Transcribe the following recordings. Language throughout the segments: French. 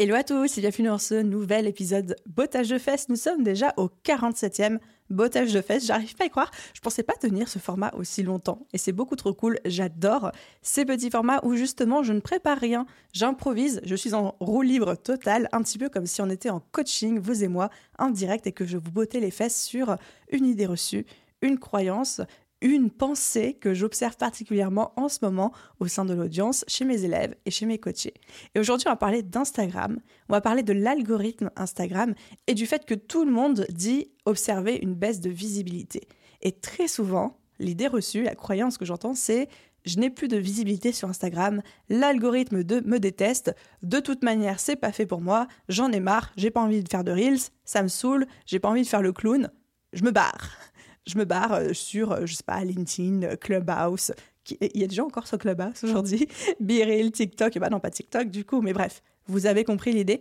Hello à tous et bienvenue dans ce nouvel épisode Bottage de fesses. Nous sommes déjà au 47e Bottage de fesses. J'arrive pas à y croire. Je pensais pas tenir ce format aussi longtemps et c'est beaucoup trop cool. J'adore ces petits formats où justement je ne prépare rien, j'improvise, je suis en roue libre totale, un petit peu comme si on était en coaching, vous et moi, en direct et que je vous bottais les fesses sur une idée reçue, une croyance, une pensée que j'observe particulièrement en ce moment au sein de l'audience, chez mes élèves et chez mes coachés. Et aujourd'hui, on va parler d'Instagram, on va parler de l'algorithme Instagram et du fait que tout le monde dit observer une baisse de visibilité. Et très souvent, l'idée reçue, la croyance que j'entends, c'est je n'ai plus de visibilité sur Instagram, l'algorithme de me déteste, de toute manière, c'est pas fait pour moi, j'en ai marre, j'ai pas envie de faire de reels, ça me saoule, j'ai pas envie de faire le clown, je me barre je me barre euh, sur, euh, je sais pas, LinkedIn, euh, Clubhouse. Il y a des gens encore sur Clubhouse aujourd'hui. Biril, TikTok. Bah non, pas TikTok du coup, mais bref, vous avez compris l'idée.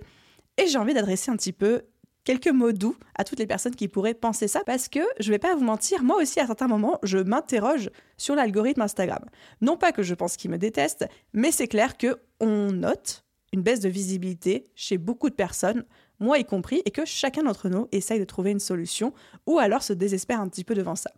Et j'ai envie d'adresser un petit peu quelques mots doux à toutes les personnes qui pourraient penser ça parce que je vais pas vous mentir, moi aussi à certains moments, je m'interroge sur l'algorithme Instagram. Non pas que je pense qu'il me déteste, mais c'est clair que on note une baisse de visibilité chez beaucoup de personnes moi y compris, et que chacun d'entre nous essaye de trouver une solution, ou alors se désespère un petit peu devant ça.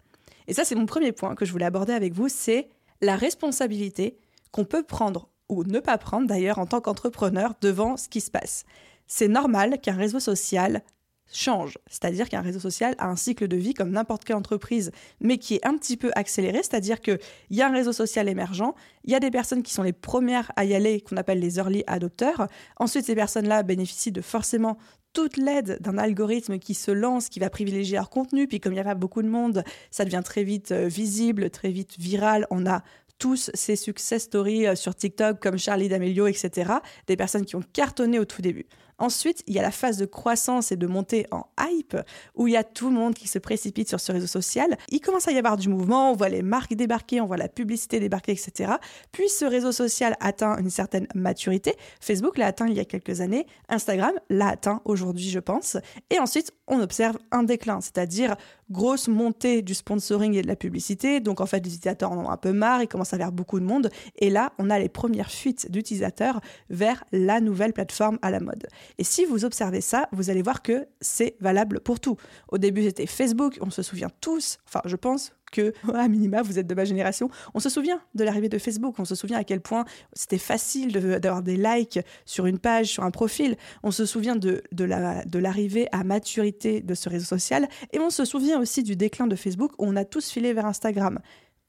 Et ça, c'est mon premier point que je voulais aborder avec vous, c'est la responsabilité qu'on peut prendre, ou ne pas prendre d'ailleurs en tant qu'entrepreneur, devant ce qui se passe. C'est normal qu'un réseau social change. C'est-à-dire qu'un réseau social a un cycle de vie comme n'importe quelle entreprise, mais qui est un petit peu accéléré. C'est-à-dire qu'il y a un réseau social émergent, il y a des personnes qui sont les premières à y aller, qu'on appelle les early adopters. Ensuite, ces personnes-là bénéficient de forcément toute l'aide d'un algorithme qui se lance, qui va privilégier leur contenu. Puis comme il y a pas beaucoup de monde, ça devient très vite euh, visible, très vite viral. On a tous ces success stories euh, sur TikTok comme Charlie D'Amelio, etc. Des personnes qui ont cartonné au tout début. Ensuite, il y a la phase de croissance et de montée en hype, où il y a tout le monde qui se précipite sur ce réseau social. Il commence à y avoir du mouvement, on voit les marques débarquer, on voit la publicité débarquer, etc. Puis ce réseau social atteint une certaine maturité. Facebook l'a atteint il y a quelques années, Instagram l'a atteint aujourd'hui, je pense. Et ensuite, on observe un déclin, c'est-à-dire grosse montée du sponsoring et de la publicité. Donc en fait, les utilisateurs en ont un peu marre, ils commencent à vers beaucoup de monde. Et là, on a les premières fuites d'utilisateurs vers la nouvelle plateforme à la mode. Et si vous observez ça, vous allez voir que c'est valable pour tout. Au début, c'était Facebook, on se souvient tous, enfin je pense que, à minima, vous êtes de ma génération, on se souvient de l'arrivée de Facebook, on se souvient à quel point c'était facile d'avoir des likes sur une page, sur un profil, on se souvient de, de l'arrivée à maturité de ce réseau social, et on se souvient aussi du déclin de Facebook où on a tous filé vers Instagram.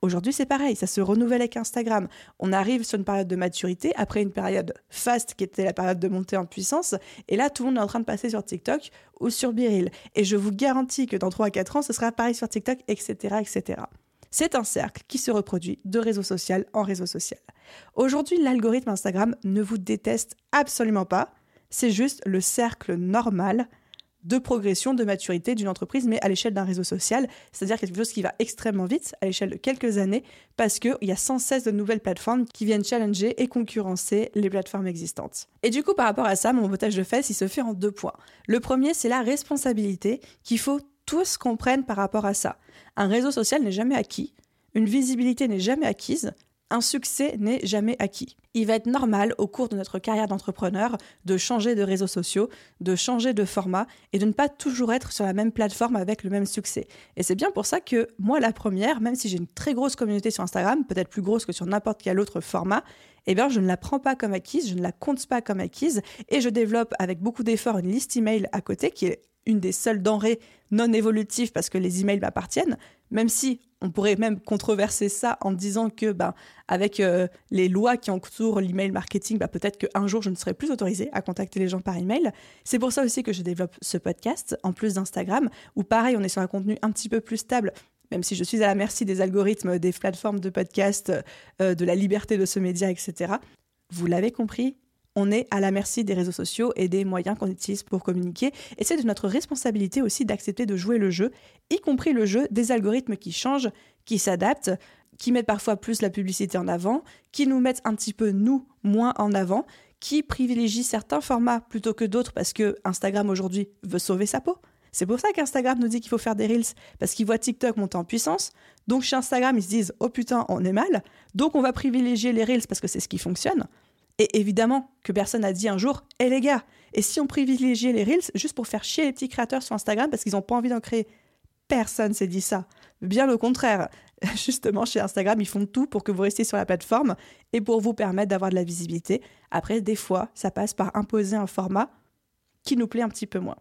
Aujourd'hui, c'est pareil, ça se renouvelle avec Instagram. On arrive sur une période de maturité, après une période fast qui était la période de montée en puissance, et là, tout le monde est en train de passer sur TikTok ou sur Biril. Et je vous garantis que dans 3 à 4 ans, ce sera pareil sur TikTok, etc., etc. C'est un cercle qui se reproduit de réseau social en réseau social. Aujourd'hui, l'algorithme Instagram ne vous déteste absolument pas, c'est juste le cercle normal de progression, de maturité d'une entreprise, mais à l'échelle d'un réseau social, c'est-à-dire quelque chose qui va extrêmement vite, à l'échelle de quelques années, parce qu'il y a sans cesse de nouvelles plateformes qui viennent challenger et concurrencer les plateformes existantes. Et du coup, par rapport à ça, mon botage de fesses, il se fait en deux points. Le premier, c'est la responsabilité qu'il faut tous comprendre par rapport à ça. Un réseau social n'est jamais acquis, une visibilité n'est jamais acquise, un succès n'est jamais acquis. Il va être normal au cours de notre carrière d'entrepreneur de changer de réseaux sociaux, de changer de format et de ne pas toujours être sur la même plateforme avec le même succès. Et c'est bien pour ça que moi, la première, même si j'ai une très grosse communauté sur Instagram, peut-être plus grosse que sur n'importe quel autre format, eh bien, je ne la prends pas comme acquise, je ne la compte pas comme acquise et je développe avec beaucoup d'efforts une liste email à côté qui est une des seules denrées non évolutives parce que les emails m'appartiennent, même si on pourrait même controverser ça en disant que ben, avec euh, les lois qui entourent l'email marketing, ben, peut-être qu'un jour je ne serai plus autorisée à contacter les gens par email. C'est pour ça aussi que je développe ce podcast, en plus d'Instagram, où pareil, on est sur un contenu un petit peu plus stable, même si je suis à la merci des algorithmes, des plateformes de podcast, euh, de la liberté de ce média, etc. Vous l'avez compris, on est à la merci des réseaux sociaux et des moyens qu'on utilise pour communiquer. Et c'est de notre responsabilité aussi d'accepter de jouer le jeu, y compris le jeu des algorithmes qui changent, qui s'adaptent, qui mettent parfois plus la publicité en avant, qui nous mettent un petit peu nous moins en avant, qui privilégient certains formats plutôt que d'autres parce que Instagram aujourd'hui veut sauver sa peau. C'est pour ça qu'Instagram nous dit qu'il faut faire des reels, parce qu'ils voient TikTok monter en puissance. Donc chez Instagram, ils se disent Oh putain, on est mal. Donc on va privilégier les reels parce que c'est ce qui fonctionne. Et évidemment que personne n'a dit un jour Eh les gars, et si on privilégiait les reels juste pour faire chier les petits créateurs sur Instagram parce qu'ils n'ont pas envie d'en créer? Personne s'est dit ça. Bien au contraire. Justement, chez Instagram, ils font tout pour que vous restiez sur la plateforme et pour vous permettre d'avoir de la visibilité. Après, des fois, ça passe par imposer un format qui nous plaît un petit peu moins.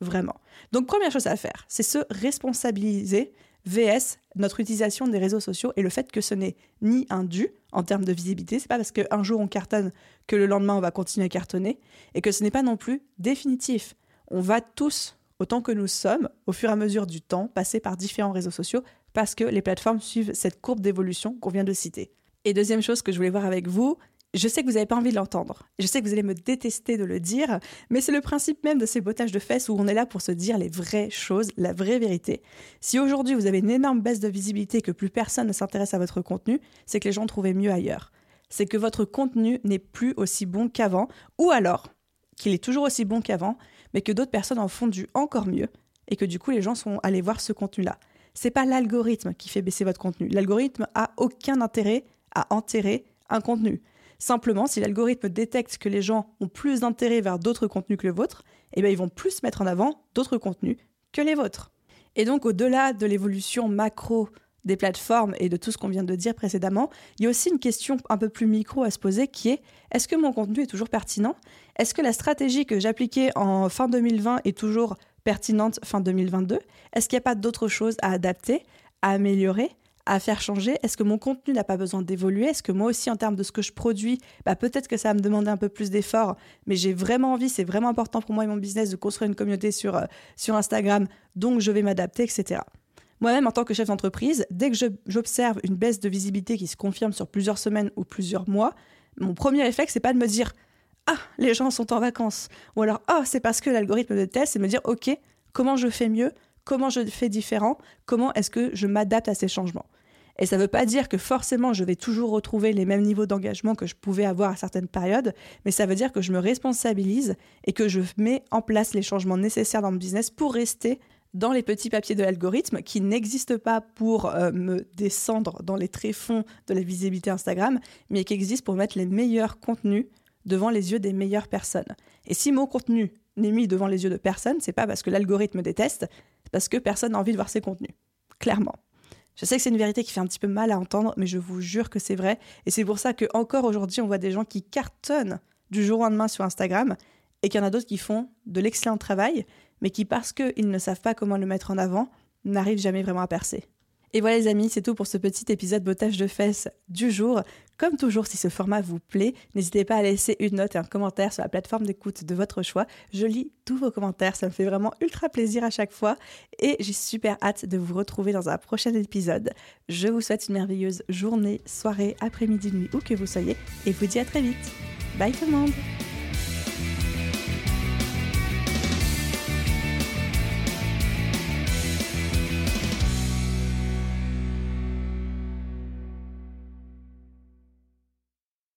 Vraiment. Donc, première chose à faire, c'est se responsabiliser VS notre utilisation des réseaux sociaux et le fait que ce n'est ni un dû en termes de visibilité, c'est pas parce qu'un jour on cartonne que le lendemain on va continuer à cartonner et que ce n'est pas non plus définitif. On va tous, autant que nous sommes, au fur et à mesure du temps, passer par différents réseaux sociaux parce que les plateformes suivent cette courbe d'évolution qu'on vient de citer. Et deuxième chose que je voulais voir avec vous, je sais que vous n'avez pas envie de l'entendre. Je sais que vous allez me détester de le dire, mais c'est le principe même de ces bottages de fesses où on est là pour se dire les vraies choses, la vraie vérité. Si aujourd'hui vous avez une énorme baisse de visibilité que plus personne ne s'intéresse à votre contenu, c'est que les gens trouvaient mieux ailleurs. C'est que votre contenu n'est plus aussi bon qu'avant, ou alors qu'il est toujours aussi bon qu'avant, mais que d'autres personnes en font du encore mieux, et que du coup les gens sont allés voir ce contenu-là. C'est pas l'algorithme qui fait baisser votre contenu. L'algorithme a aucun intérêt à enterrer un contenu. Simplement, si l'algorithme détecte que les gens ont plus d'intérêt vers d'autres contenus que le vôtre, eh bien, ils vont plus mettre en avant d'autres contenus que les vôtres. Et donc, au-delà de l'évolution macro des plateformes et de tout ce qu'on vient de dire précédemment, il y a aussi une question un peu plus micro à se poser qui est est-ce que mon contenu est toujours pertinent? Est-ce que la stratégie que j'appliquais en fin 2020 est toujours pertinente fin 2022 Est-ce qu'il n'y a pas d'autres choses à adapter, à améliorer? À faire changer? Est-ce que mon contenu n'a pas besoin d'évoluer? Est-ce que moi aussi, en termes de ce que je produis, bah, peut-être que ça va me demander un peu plus d'efforts, mais j'ai vraiment envie, c'est vraiment important pour moi et mon business de construire une communauté sur, euh, Instagram, donc je vais m'adapter, etc. Moi-même, en tant que chef d'entreprise, dès que j'observe une baisse de visibilité qui se confirme sur plusieurs semaines ou plusieurs mois, mon premier réflexe, c'est pas de me dire Ah, les gens sont en vacances, ou alors Ah, c'est parce que l'algorithme de test, c'est me dire Ok, comment je fais mieux? Comment je fais différent, comment est-ce que je m'adapte à ces changements? Et ça ne veut pas dire que forcément je vais toujours retrouver les mêmes niveaux d'engagement que je pouvais avoir à certaines périodes, mais ça veut dire que je me responsabilise et que je mets en place les changements nécessaires dans mon business pour rester dans les petits papiers de l'algorithme qui n'existent pas pour euh, me descendre dans les tréfonds de la visibilité Instagram, mais qui existent pour mettre les meilleurs contenus devant les yeux des meilleures personnes. Et si mon contenu n'est mis devant les yeux de personne, c'est pas parce que l'algorithme déteste, c'est parce que personne n'a envie de voir ses contenus. Clairement. Je sais que c'est une vérité qui fait un petit peu mal à entendre, mais je vous jure que c'est vrai. Et c'est pour ça que encore aujourd'hui, on voit des gens qui cartonnent du jour au lendemain sur Instagram et qu'il y en a d'autres qui font de l'excellent travail, mais qui, parce qu'ils ne savent pas comment le mettre en avant, n'arrivent jamais vraiment à percer. Et voilà les amis, c'est tout pour ce petit épisode botage de fesses du jour. Comme toujours, si ce format vous plaît, n'hésitez pas à laisser une note et un commentaire sur la plateforme d'écoute de votre choix. Je lis tous vos commentaires, ça me fait vraiment ultra plaisir à chaque fois et j'ai super hâte de vous retrouver dans un prochain épisode. Je vous souhaite une merveilleuse journée, soirée, après-midi, nuit, où que vous soyez et vous dis à très vite. Bye tout le monde